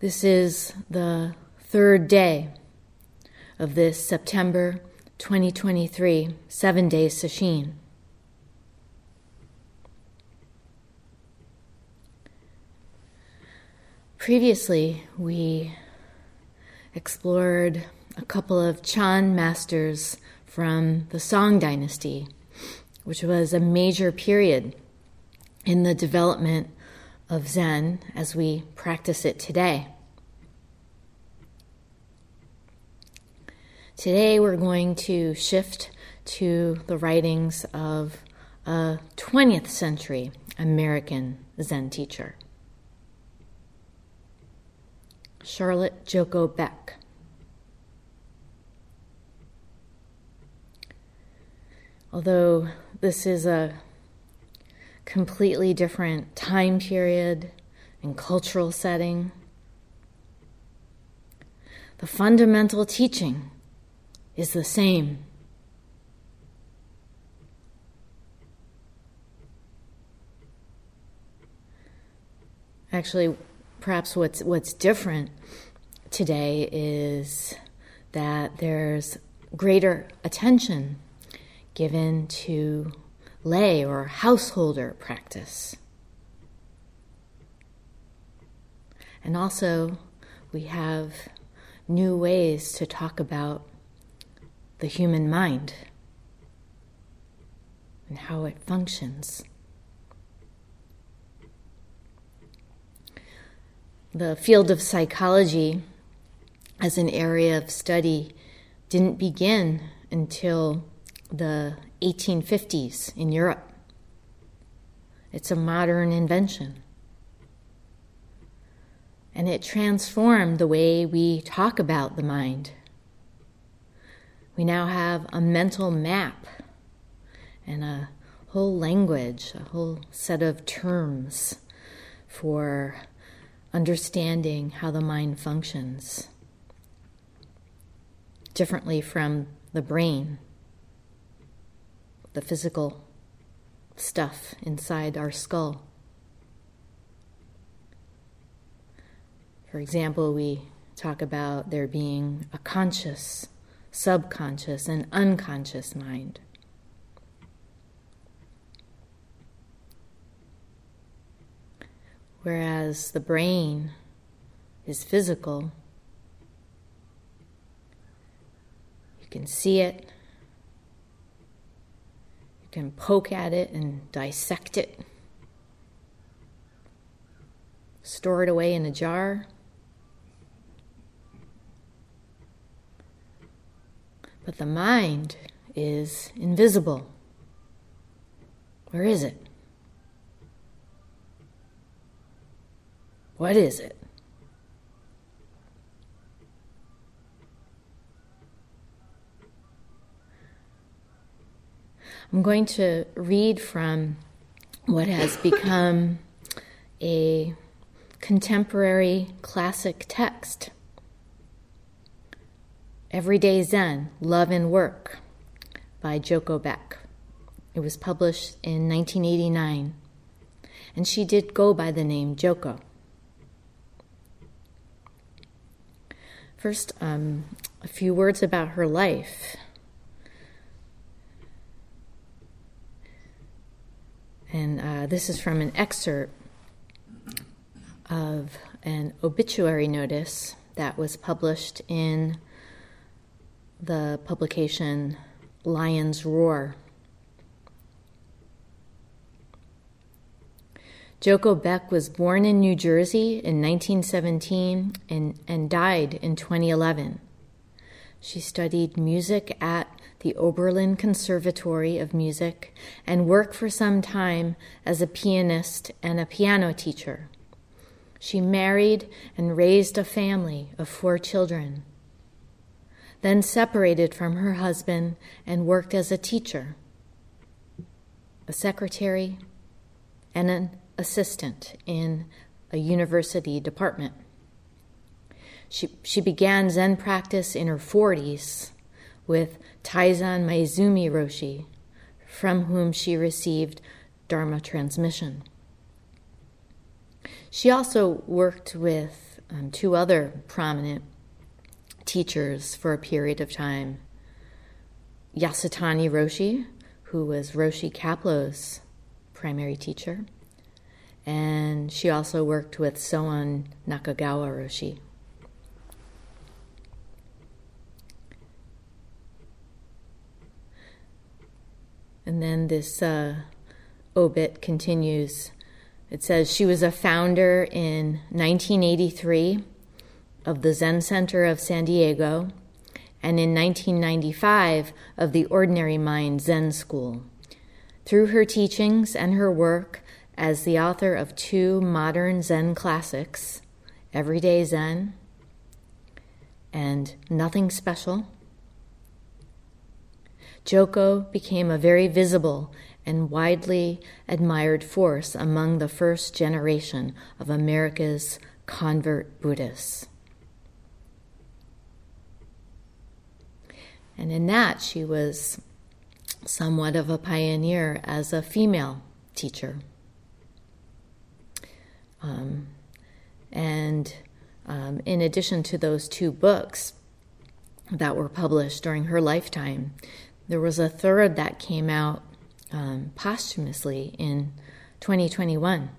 This is the third day of this September 2023 seven day sesshin. Previously, we explored a couple of Chan masters from the Song Dynasty, which was a major period in the development of Zen as we practice it today. Today, we're going to shift to the writings of a 20th century American Zen teacher. Charlotte Joko Beck. Although this is a completely different time period and cultural setting, the fundamental teaching is the same. Actually, perhaps what's what's different today is that there's greater attention given to lay or householder practice. And also, we have new ways to talk about the human mind and how it functions. The field of psychology as an area of study didn't begin until the 1850s in Europe. It's a modern invention. And it transformed the way we talk about the mind. We now have a mental map and a whole language, a whole set of terms for understanding how the mind functions differently from the brain, the physical stuff inside our skull. For example, we talk about there being a conscious, subconscious, and unconscious mind. whereas the brain is physical. You can see it, you can poke at it and dissect it, store it away in a jar. But the mind is invisible. Where is it? What is it? I'm going to read from what has become a contemporary classic text Everyday Zen Love and Work by Joko Beck. It was published in 1989, and she did go by the name Joko. First, um, a few words about her life. And uh, this is from an excerpt of an obituary notice that was published in the publication Lion's Roar Joko Beck was born in New Jersey in 1917 and, and died in 2011. She studied music at the Oberlin Conservatory of Music and worked for some time as a pianist and a piano teacher. She married and raised a family of four children, then separated from her husband and worked as a teacher, a secretary, and an assistant in a university department. She, she began Zen practice in her 40s with Taizan Maezumi Roshi, from whom she received Dharma transmission. She also worked with um, two other prominent teachers for a period of time Yasutani Roshi, who was Roshi Kapleau's primary teacher, and she also worked with Soen Nakagawa Roshi. And then this uh, obit continues. It says she was a founder in 1983 of the Zen Center of San Diego and in 1995 of the Ordinary Mind Zen School. Through her teachings and her work as the author of two modern Zen classics, Everyday Zen and Nothing Special, Joko became a very visible and widely admired force among the first generation of America's convert Buddhists. And in that, she was somewhat of a pioneer as a female teacher. Um, and um, in addition to those two books that were published during her lifetime, there was a third that came out um, posthumously in 2021,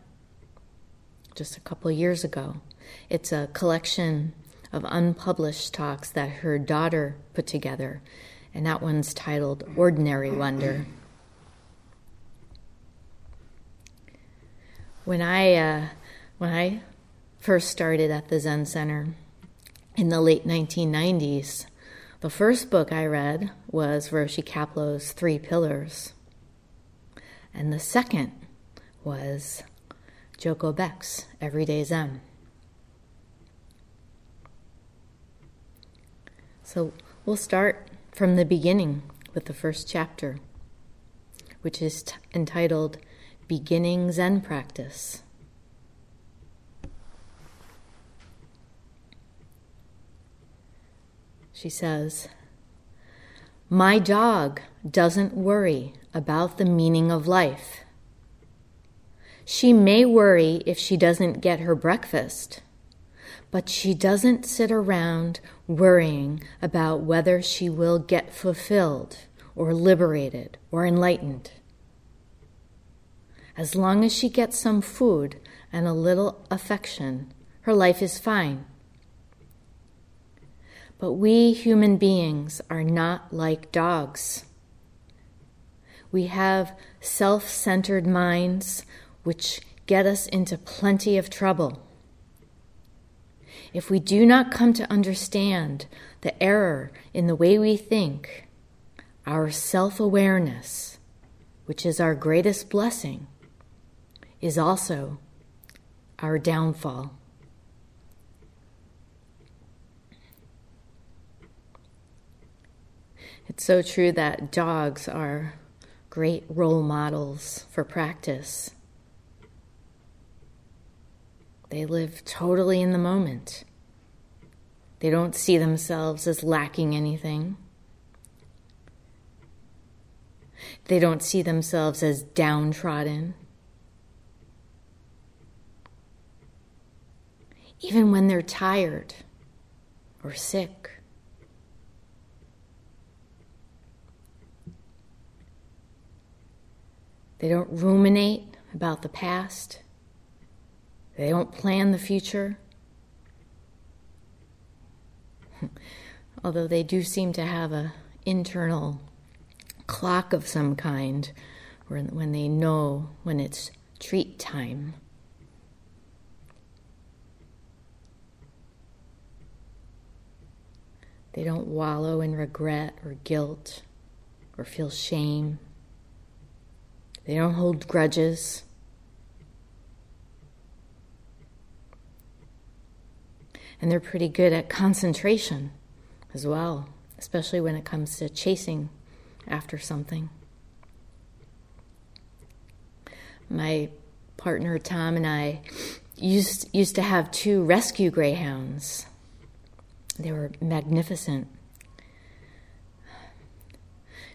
just a couple years ago. It's a collection of unpublished talks that her daughter put together, and that one's titled Ordinary Wonder. When I, uh, when I first started at the Zen Center in the late 1990s, the first book I read was Roshi Kapleau's Three Pillars. And the second was Joko Beck's Everyday Zen. So we'll start from the beginning with the first chapter, which is t- entitled Beginning Zen Practice. She says, My dog doesn't worry about the meaning of life. She may worry if she doesn't get her breakfast, but she doesn't sit around worrying about whether she will get fulfilled or liberated or enlightened. As long as she gets some food and a little affection, her life is fine. But we human beings are not like dogs. We have self centered minds which get us into plenty of trouble. If we do not come to understand the error in the way we think, our self awareness, which is our greatest blessing, is also our downfall. It's so true that dogs are great role models for practice. They live totally in the moment. They don't see themselves as lacking anything. They don't see themselves as downtrodden. Even when they're tired or sick. They don't ruminate about the past. They don't plan the future. Although they do seem to have an internal clock of some kind when they know when it's treat time. They don't wallow in regret or guilt or feel shame. They don't hold grudges. And they're pretty good at concentration as well, especially when it comes to chasing after something. My partner Tom and I used used to have two rescue greyhounds. They were magnificent.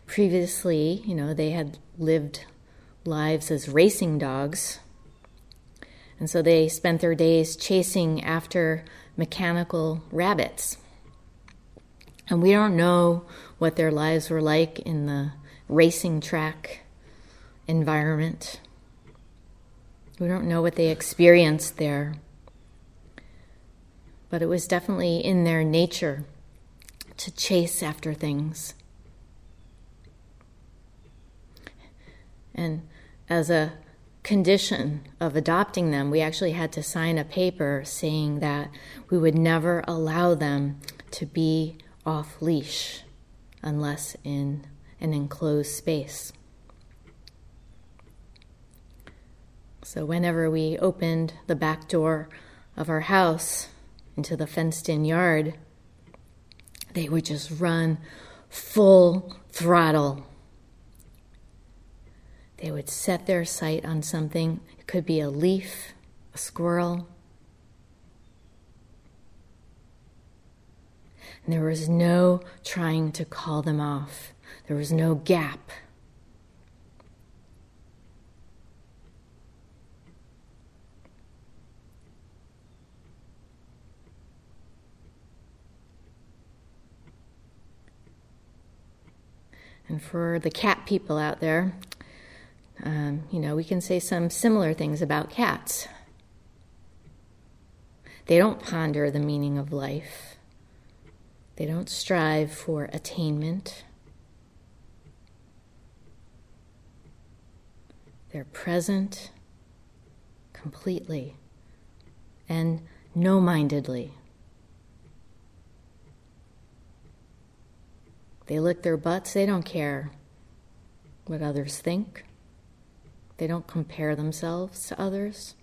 Previously, you know, they had lived lives as racing dogs. And so they spent their days chasing after mechanical rabbits. And we don't know what their lives were like in the racing track environment. We don't know what they experienced there. But it was definitely in their nature to chase after things. And as a condition of adopting them, we actually had to sign a paper saying that we would never allow them to be off leash unless in an enclosed space. So, whenever we opened the back door of our house into the fenced in yard, they would just run full throttle. They would set their sight on something. It could be a leaf, a squirrel. And there was no trying to call them off, there was no gap. And for the cat people out there, um, you know, we can say some similar things about cats. They don't ponder the meaning of life, they don't strive for attainment. They're present completely and no mindedly. They lick their butts, they don't care what others think. They don't compare themselves to others.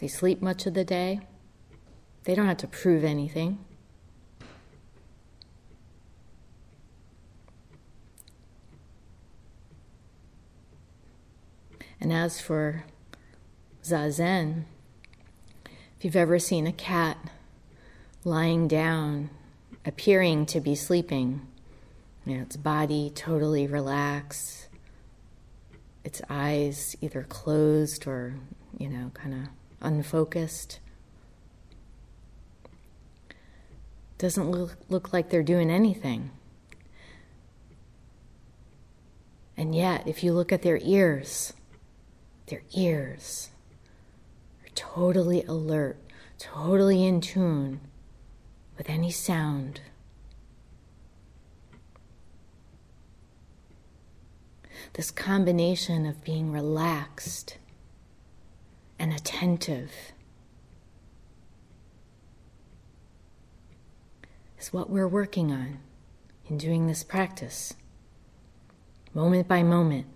They sleep much of the day. They don't have to prove anything. And as for Zazen, if you've ever seen a cat lying down appearing to be sleeping. You know, its body totally relaxed, its eyes either closed or, you know, kind of unfocused. Doesn't look, look like they're doing anything. And yet, if you look at their ears, their ears are totally alert, totally in tune with any sound. This combination of being relaxed and attentive is what we're working on in doing this practice, moment by moment.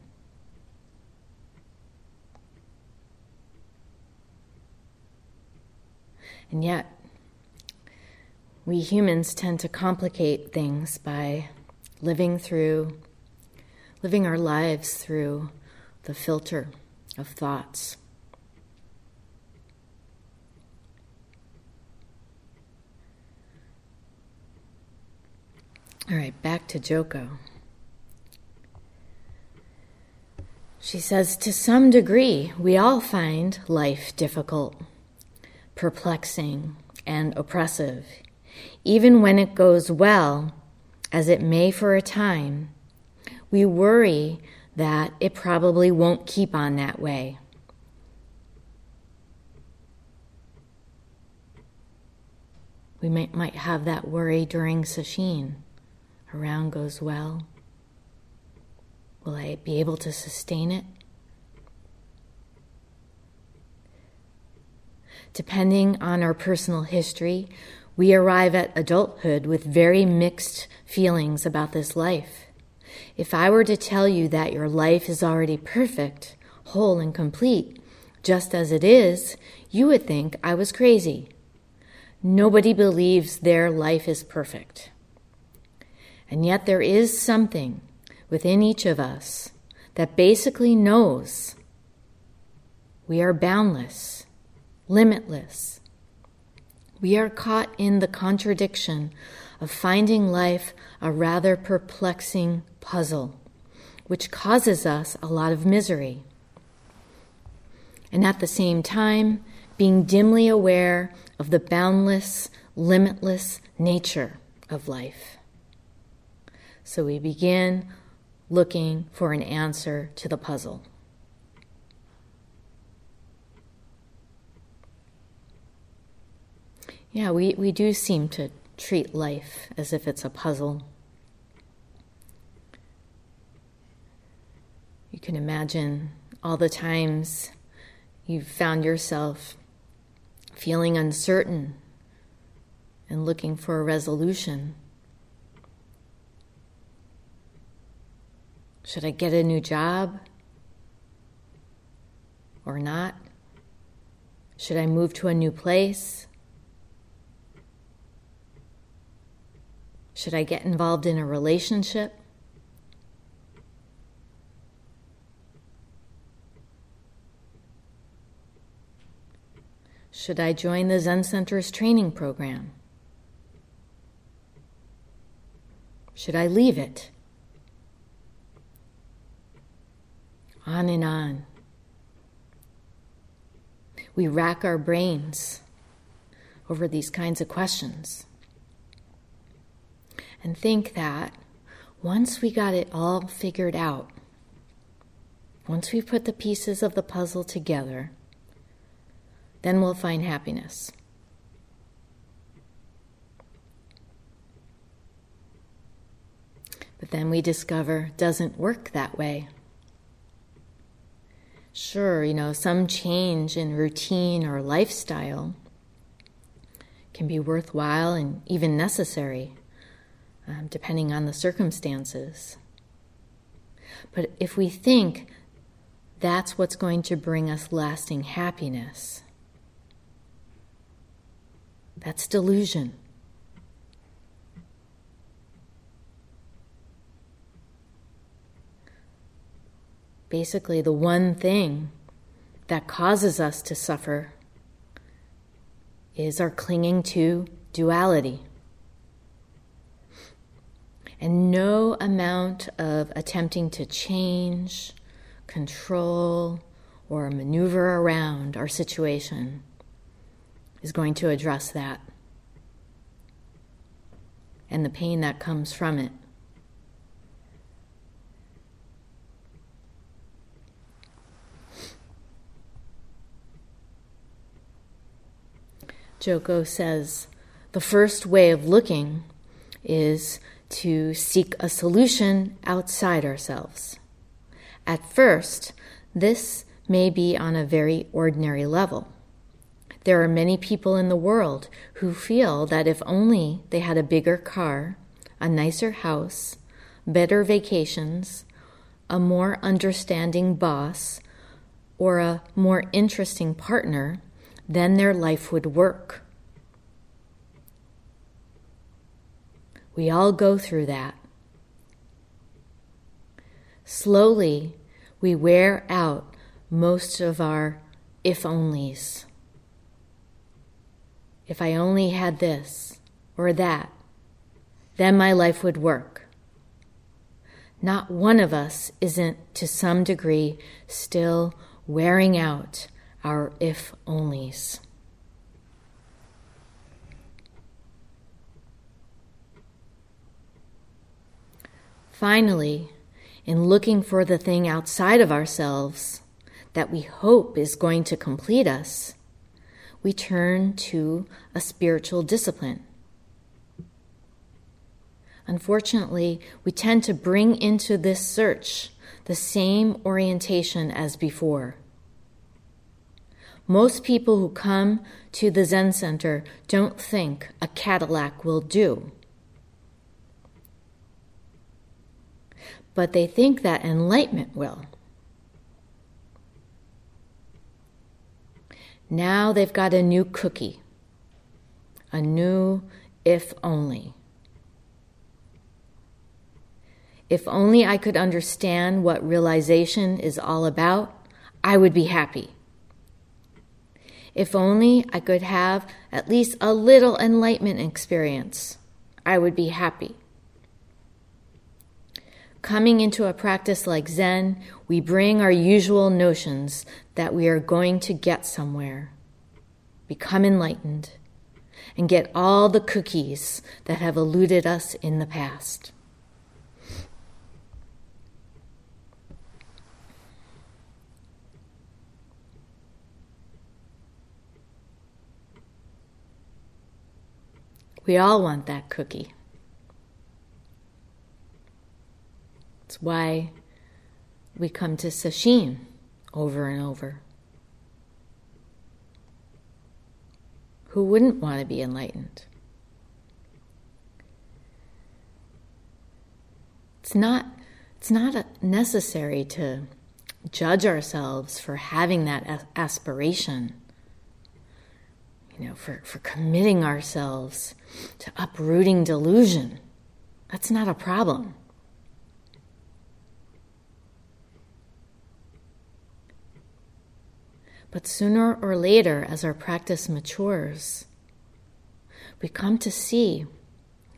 And yet, we humans tend to complicate things by living through, living our lives through the filter of thoughts. All right, back to Joko. She says, to some degree, we all find life difficult, perplexing, and oppressive even when it goes well, as it may for a time, we worry that it probably won't keep on that way. We might, might have that worry during sesshin. Around goes well. Will I be able to sustain it? Depending on our personal history, we arrive at adulthood with very mixed feelings about this life. If I were to tell you that your life is already perfect, whole, and complete, just as it is, you would think I was crazy. Nobody believes their life is perfect. And yet, there is something within each of us that basically knows we are boundless, limitless, we are caught in the contradiction of finding life a rather perplexing puzzle, which causes us a lot of misery. And at the same time, being dimly aware of the boundless, limitless nature of life. So we begin looking for an answer to the puzzle. Yeah, we, we do seem to treat life as if it's a puzzle. Can imagine all the times you've found yourself feeling uncertain and looking for a resolution. Should I get a new job or not? Should I move to a new place? Should I get involved in a relationship? Should I join the Zen Center's training program? Should I leave it? On and on. We rack our brains over these kinds of questions and think that once we got it all figured out, once we put the pieces of the puzzle together, then we'll find happiness. But then we discover doesn't work that way. Sure, you know, some change in routine or lifestyle can be worthwhile and even necessary, um, depending on the circumstances. But if we think that's what's going to bring us lasting happiness, that's delusion. Basically, the one thing that causes us to suffer is our clinging to duality. And no amount of attempting to change, control, or maneuver around our situation is going to address that and the pain that comes from it. Joko says the first way of looking is to seek a solution outside ourselves. At first, this may be on a very ordinary level. There are many people in the world who feel that if only they had a bigger car, a nicer house, better vacations, a more understanding boss, or a more interesting partner, then their life would work. We all go through that. Slowly, we wear out most of our if onlys. If I only had this or that, then my life would work. Not one of us isn't, to some degree, still wearing out our if onlys. Finally, in looking for the thing outside of ourselves that we hope is going to complete us, we turn to a spiritual discipline. Unfortunately, we tend to bring into this search the same orientation as before. Most people who come to the Zen Center don't think a Cadillac will do. But they think that enlightenment will. Now they've got a new cookie, a new if only. If only I could understand what realization is all about, I would be happy. If only I could have at least a little enlightenment experience, I would be happy. Coming into a practice like Zen, we bring our usual notions that we are going to get somewhere, become enlightened, and get all the cookies that have eluded us in the past. We all want that cookie. It's why we come to Sesshin over and over. Who wouldn't want to be enlightened? It's not, it's not necessary to judge ourselves for having that aspiration, you know, for, for committing ourselves to uprooting delusion. That's not a problem. But sooner or later, as our practice matures, we come to see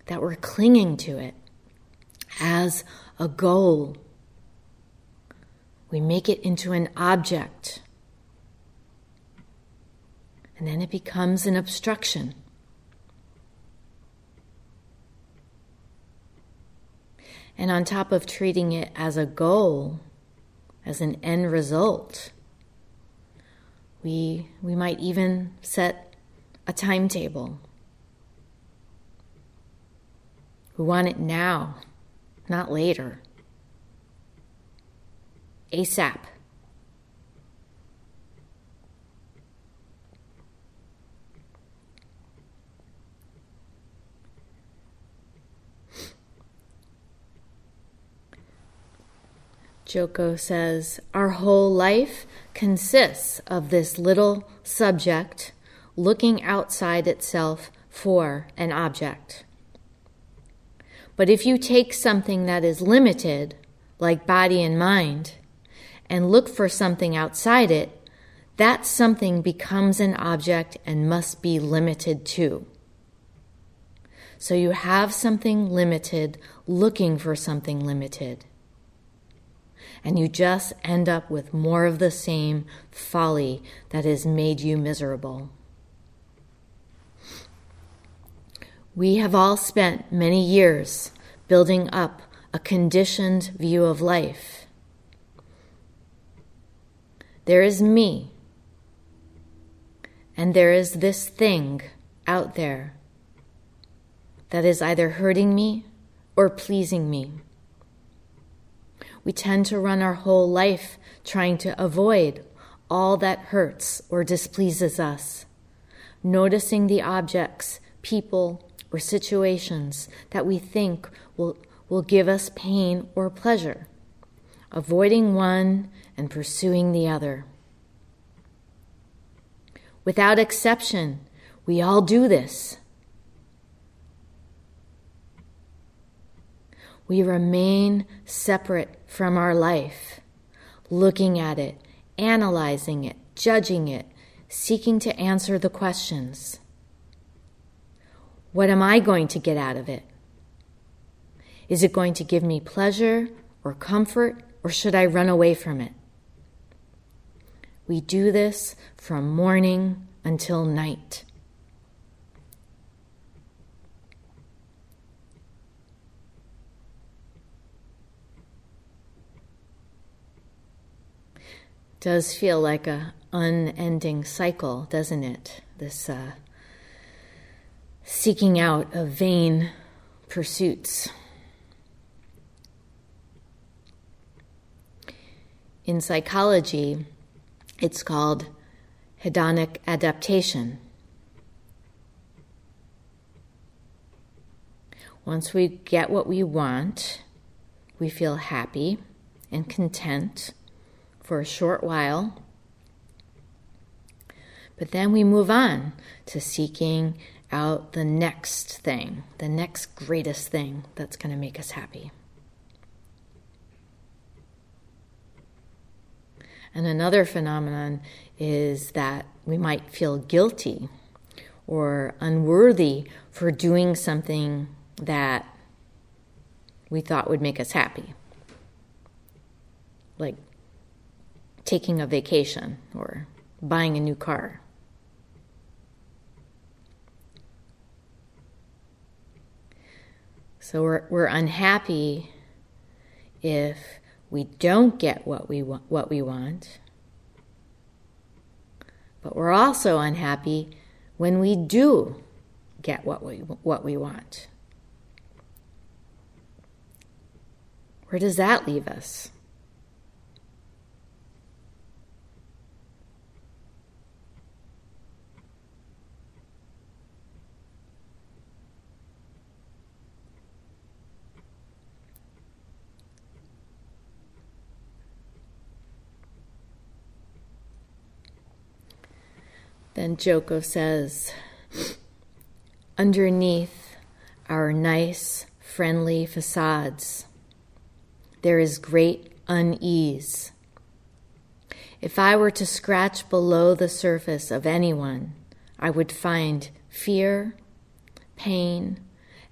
that we're clinging to it as a goal. We make it into an object. And then it becomes an obstruction. And on top of treating it as a goal, as an end result, we, we might even set a timetable. We want it now, not later. ASAP. Joko says, Our whole life consists of this little subject looking outside itself for an object. But if you take something that is limited, like body and mind, and look for something outside it, that something becomes an object and must be limited too. So you have something limited looking for something limited and you just end up with more of the same folly that has made you miserable. We have all spent many years building up a conditioned view of life. There is me, and there is this thing out there that is either hurting me or pleasing me. We tend to run our whole life trying to avoid all that hurts or displeases us, noticing the objects, people, or situations that we think will, will give us pain or pleasure, avoiding one and pursuing the other. Without exception, we all do this. We remain separate from our life, looking at it, analyzing it, judging it, seeking to answer the questions. What am I going to get out of it? Is it going to give me pleasure or comfort, or should I run away from it? We do this from morning until night. Does feel like a unending cycle, doesn't it? This uh, seeking out of vain pursuits. In psychology, it's called hedonic adaptation. Once we get what we want, we feel happy and content for a short while. But then we move on to seeking out the next thing, the next greatest thing that's going to make us happy. And another phenomenon is that we might feel guilty or unworthy for doing something that we thought would make us happy. Like taking a vacation or buying a new car. So we're, we're unhappy if we don't get what we, wa- what we want, but we're also unhappy when we do get what we, what we want. Where does that leave us? Then Joko says, underneath our nice, friendly facades, there is great unease. If I were to scratch below the surface of anyone, I would find fear, pain,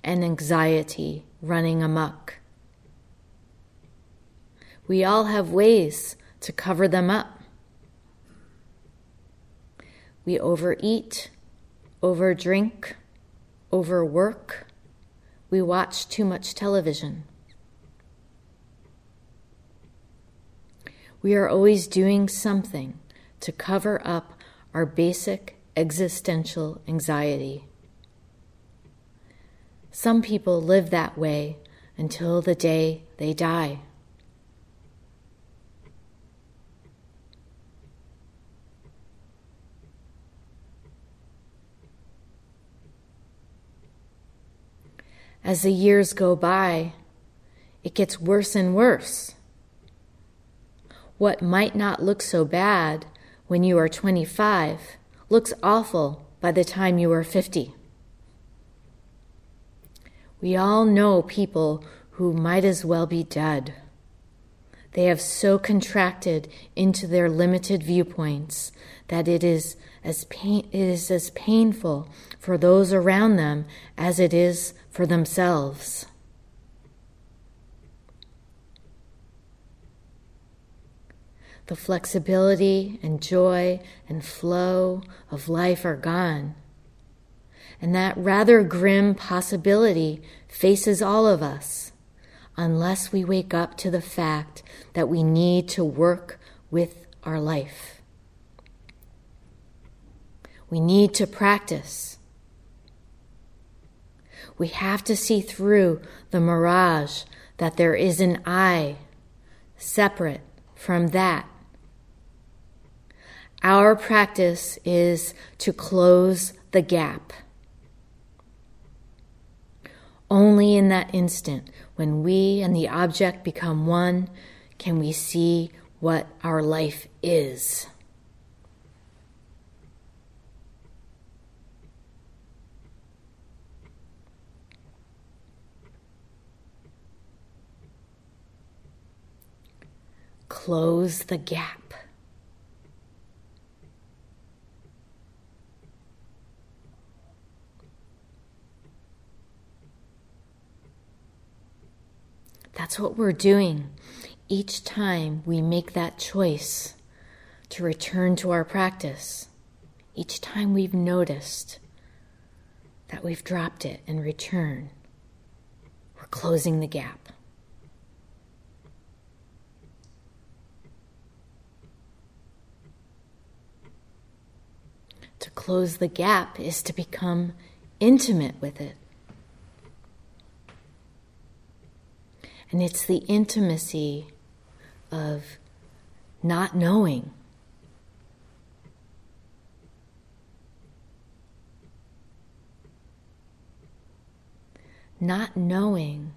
and anxiety running amuck. We all have ways to cover them up. We overeat, overdrink, overwork. We watch too much television. We are always doing something to cover up our basic existential anxiety. Some people live that way until the day they die. As the years go by, it gets worse and worse. What might not look so bad when you are 25 looks awful by the time you are 50. We all know people who might as well be dead. They have so contracted into their limited viewpoints that it is as pain, it is as painful for those around them as it is for themselves. The flexibility and joy and flow of life are gone. And that rather grim possibility faces all of us unless we wake up to the fact that we need to work with our life. We need to practice. We have to see through the mirage that there is an I separate from that. Our practice is to close the gap. Only in that instant, when we and the object become one, can we see what our life is. Close the gap. That's what we're doing each time we make that choice to return to our practice. Each time we've noticed that we've dropped it and return, we're closing the gap. To close the gap is to become intimate with it. And it's the intimacy of not knowing. Not knowing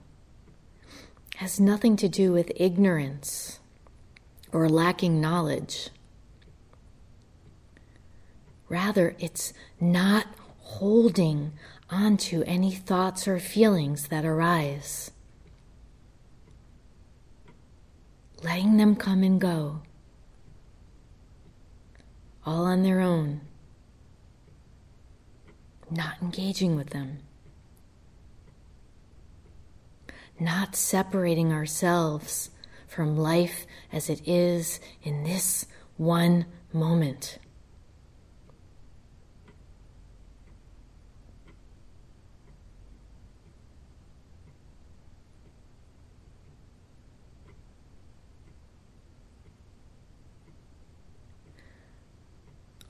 has nothing to do with ignorance or lacking knowledge. Rather, it's not holding onto any thoughts or feelings that arise. Letting them come and go, all on their own, not engaging with them, not separating ourselves from life as it is in this one moment.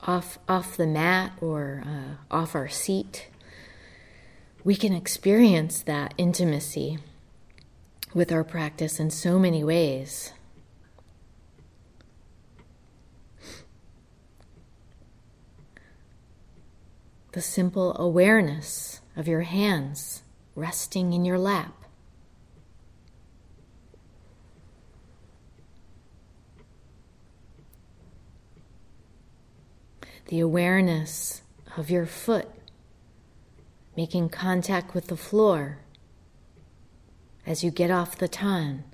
Off, off the mat or uh, off our seat, we can experience that intimacy with our practice in so many ways. The simple awareness of your hands resting in your lap. The awareness of your foot making contact with the floor as you get off the tan.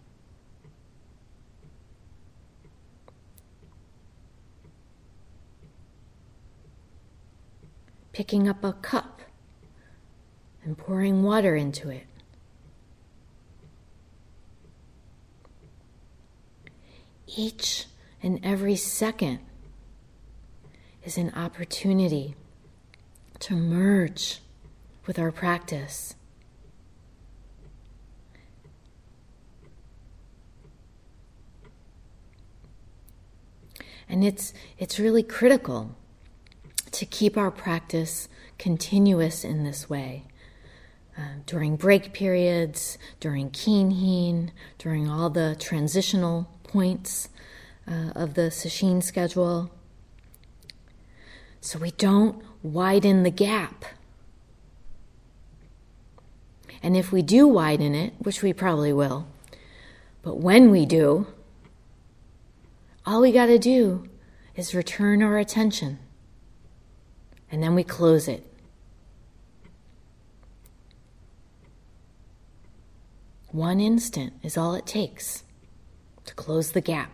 Picking up a cup and pouring water into it. Each and every second is an opportunity to merge with our practice. And it's, it's really critical to keep our practice continuous in this way. Uh, during break periods, during kinhin, during all the transitional points uh, of the sesshin schedule. So we don't widen the gap and if we do widen it, which we probably will, but when we do, all we got to do is return our attention. And then we close it. One instant is all it takes to close the gap.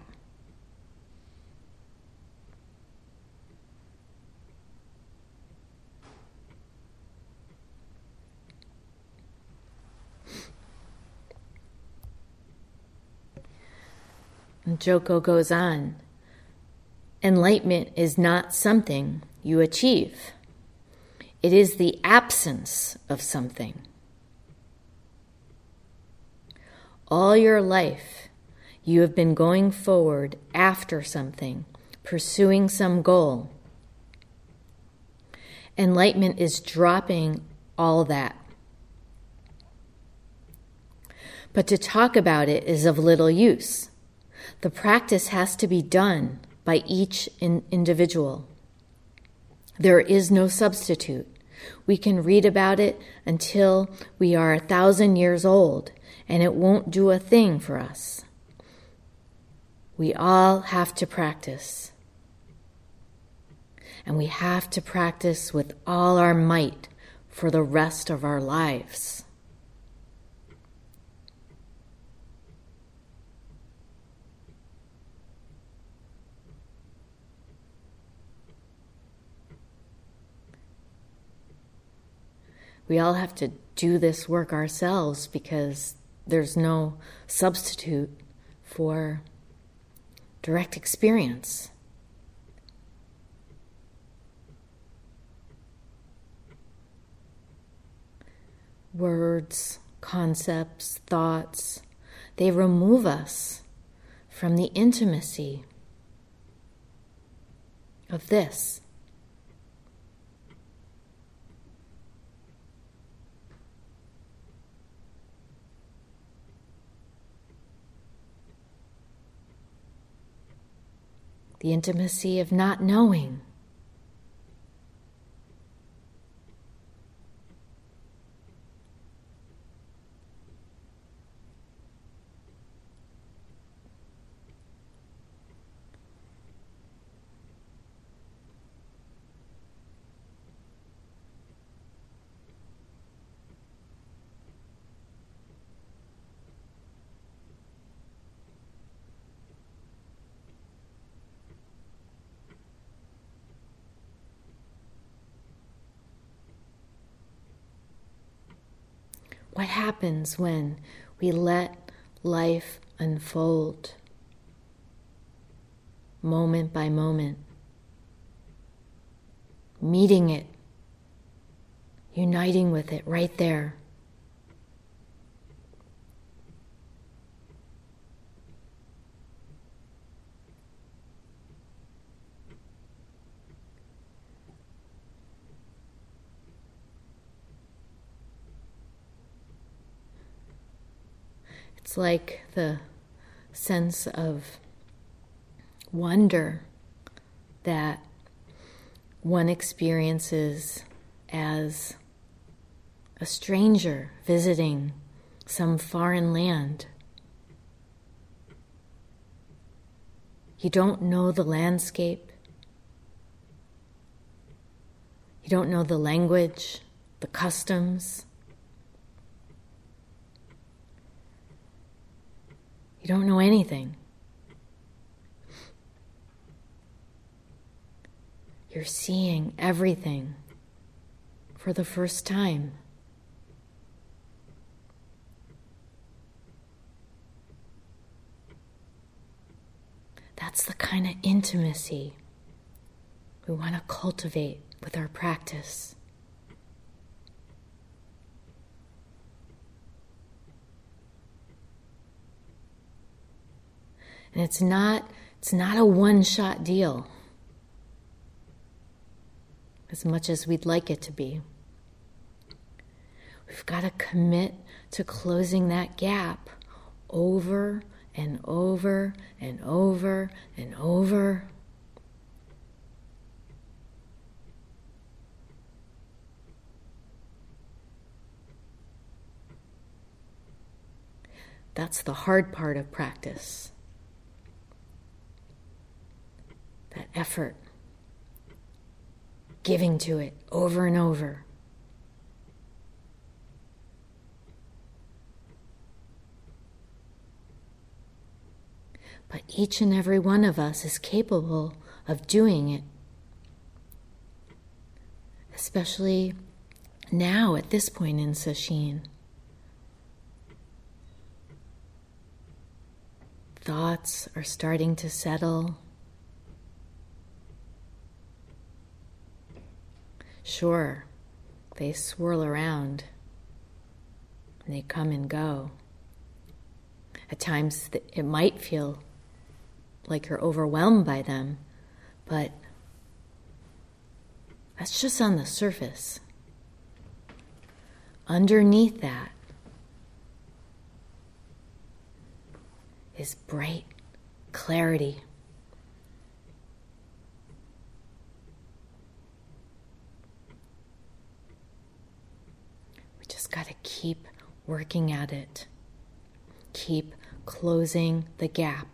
And Joko goes on Enlightenment is not something you achieve, it is the absence of something. All your life, you have been going forward after something, pursuing some goal. Enlightenment is dropping all that. But to talk about it is of little use. The practice has to be done by each in individual. There is no substitute. We can read about it until we are a thousand years old, and it won't do a thing for us. We all have to practice. And we have to practice with all our might for the rest of our lives. We all have to do this work ourselves because there's no substitute for direct experience. Words, concepts, thoughts, they remove us from the intimacy of this. The intimacy of not knowing. What happens when we let life unfold moment by moment? Meeting it, uniting with it right there. It's like the sense of wonder that one experiences as a stranger visiting some foreign land. You don't know the landscape. You don't know the language, the customs. You don't know anything. You're seeing everything for the first time. That's the kind of intimacy we want to cultivate with our practice. And it's not it's not a one-shot deal. As much as we'd like it to be. We've got to commit to closing that gap over and over and over and over. That's the hard part of practice. That effort, giving to it over and over. But each and every one of us is capable of doing it. Especially now at this point in Sesshin. Thoughts are starting to settle. Sure, they swirl around and they come and go. At times, it might feel like you're overwhelmed by them, but that's just on the surface. Underneath that is bright clarity. We just got to keep working at it, keep closing the gap.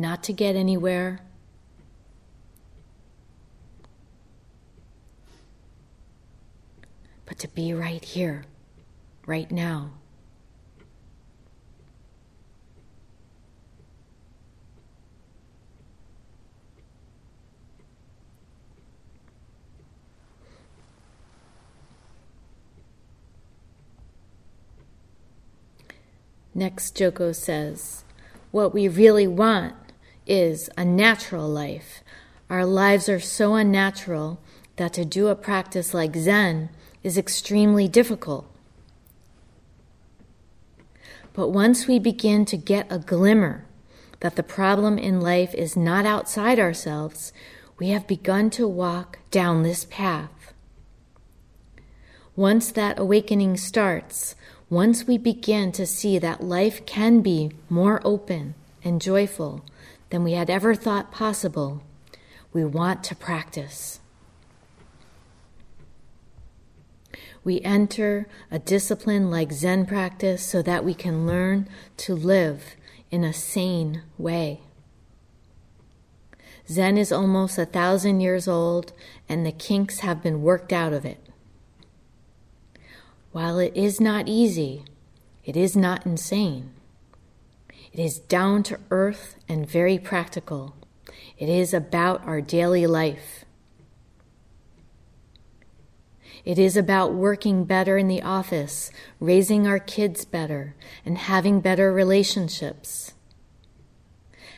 not to get anywhere. But to be right here, right now. Next, Joko says, What we really want is a natural life. Our lives are so unnatural that to do a practice like Zen is extremely difficult. But once we begin to get a glimmer that the problem in life is not outside ourselves, we have begun to walk down this path. Once that awakening starts, once we begin to see that life can be more open and joyful, than we had ever thought possible, we want to practice. We enter a discipline like Zen practice so that we can learn to live in a sane way. Zen is almost a thousand years old, and the kinks have been worked out of it. While it is not easy, it is not insane. It is down to earth and very practical. It is about our daily life. It is about working better in the office, raising our kids better, and having better relationships.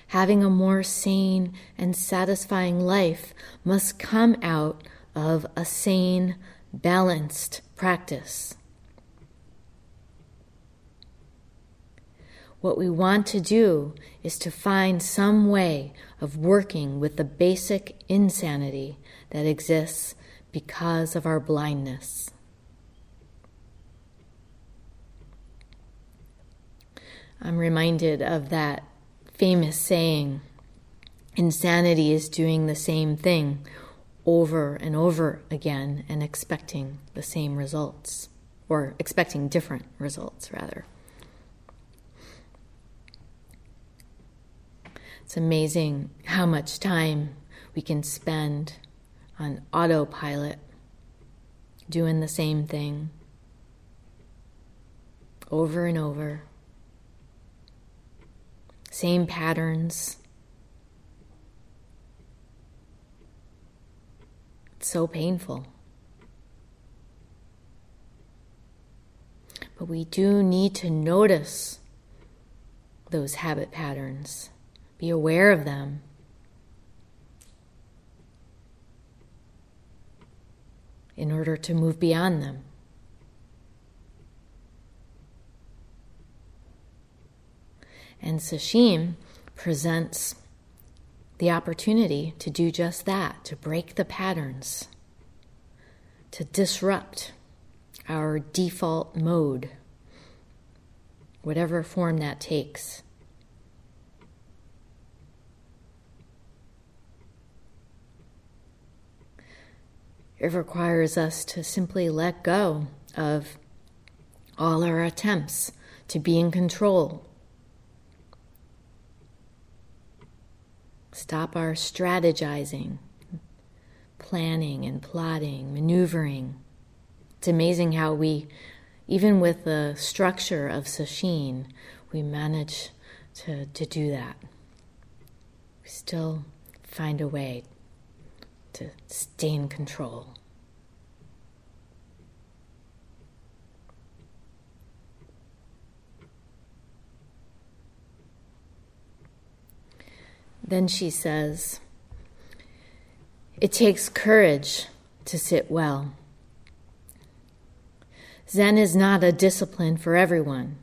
Having a more sane and satisfying life must come out of a sane, balanced practice. What we want to do is to find some way of working with the basic insanity that exists because of our blindness. I'm reminded of that famous saying insanity is doing the same thing over and over again and expecting the same results, or expecting different results, rather. It's amazing how much time we can spend on autopilot doing the same thing over and over same patterns. It's so painful. But we do need to notice those habit patterns, be aware of them. In order to move beyond them. And Sesshin presents the opportunity to do just that, to break the patterns, to disrupt our default mode, whatever form that takes. It requires us to simply let go of all our attempts to be in control Stop our strategizing, planning and plotting, maneuvering. It's amazing how we, even with the structure of Sesshin, we manage to, to do that. We still find a way to stay in control. Then she says, It takes courage to sit well. Zen is not a discipline for everyone.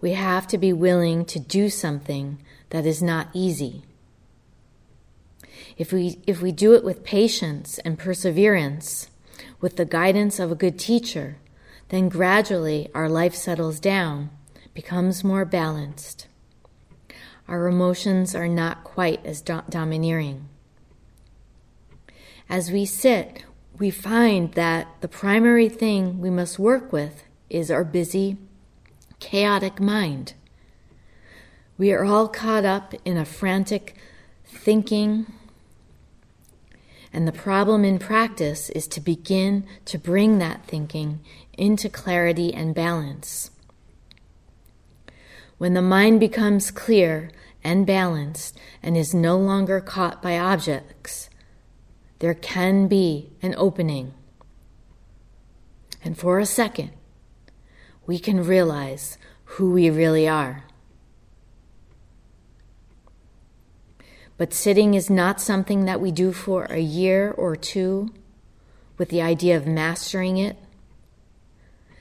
We have to be willing to do something that is not easy. If we, if we do it with patience and perseverance, with the guidance of a good teacher, then gradually our life settles down, becomes more balanced our emotions are not quite as do- domineering. As we sit, we find that the primary thing we must work with is our busy, chaotic mind. We are all caught up in a frantic thinking, and the problem in practice is to begin to bring that thinking into clarity and balance. When the mind becomes clear and balanced and is no longer caught by objects, there can be an opening. And for a second, we can realize who we really are. But sitting is not something that we do for a year or two with the idea of mastering it.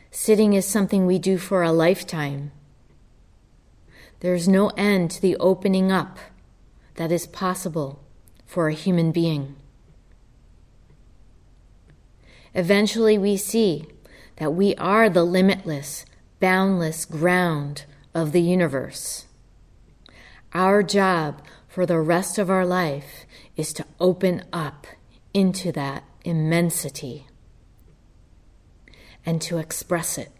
Sitting is something we do for a lifetime there's no end to the opening up that is possible for a human being. Eventually, we see that we are the limitless, boundless ground of the universe. Our job for the rest of our life is to open up into that immensity and to express it.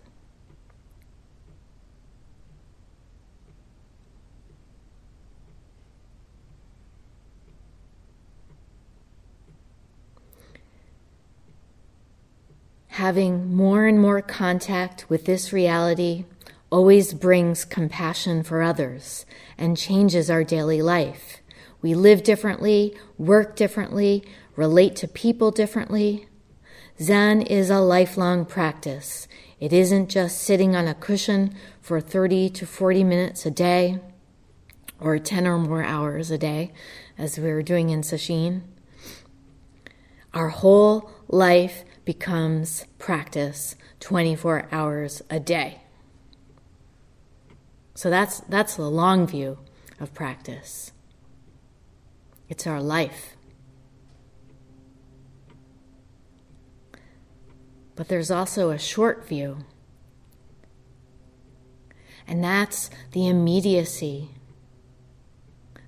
having more and more contact with this reality always brings compassion for others and changes our daily life. We live differently, work differently, relate to people differently. Zen is a lifelong practice. It isn't just sitting on a cushion for 30 to 40 minutes a day or 10 or more hours a day, as we were doing in Sesshin. Our whole life becomes practice 24 hours a day. So that's, that's the long view of practice. It's our life. but there's also a short view. And that's the immediacy,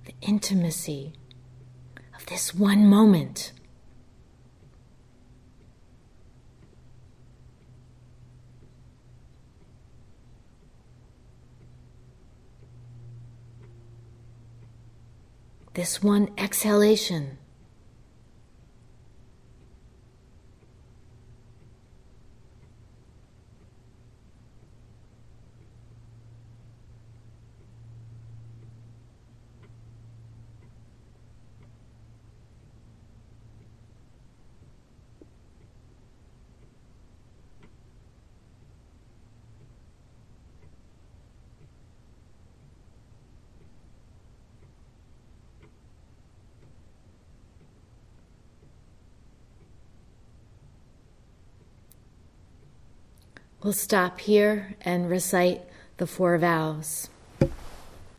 the intimacy of this one moment. This one exhalation. We'll stop here and recite the four vows.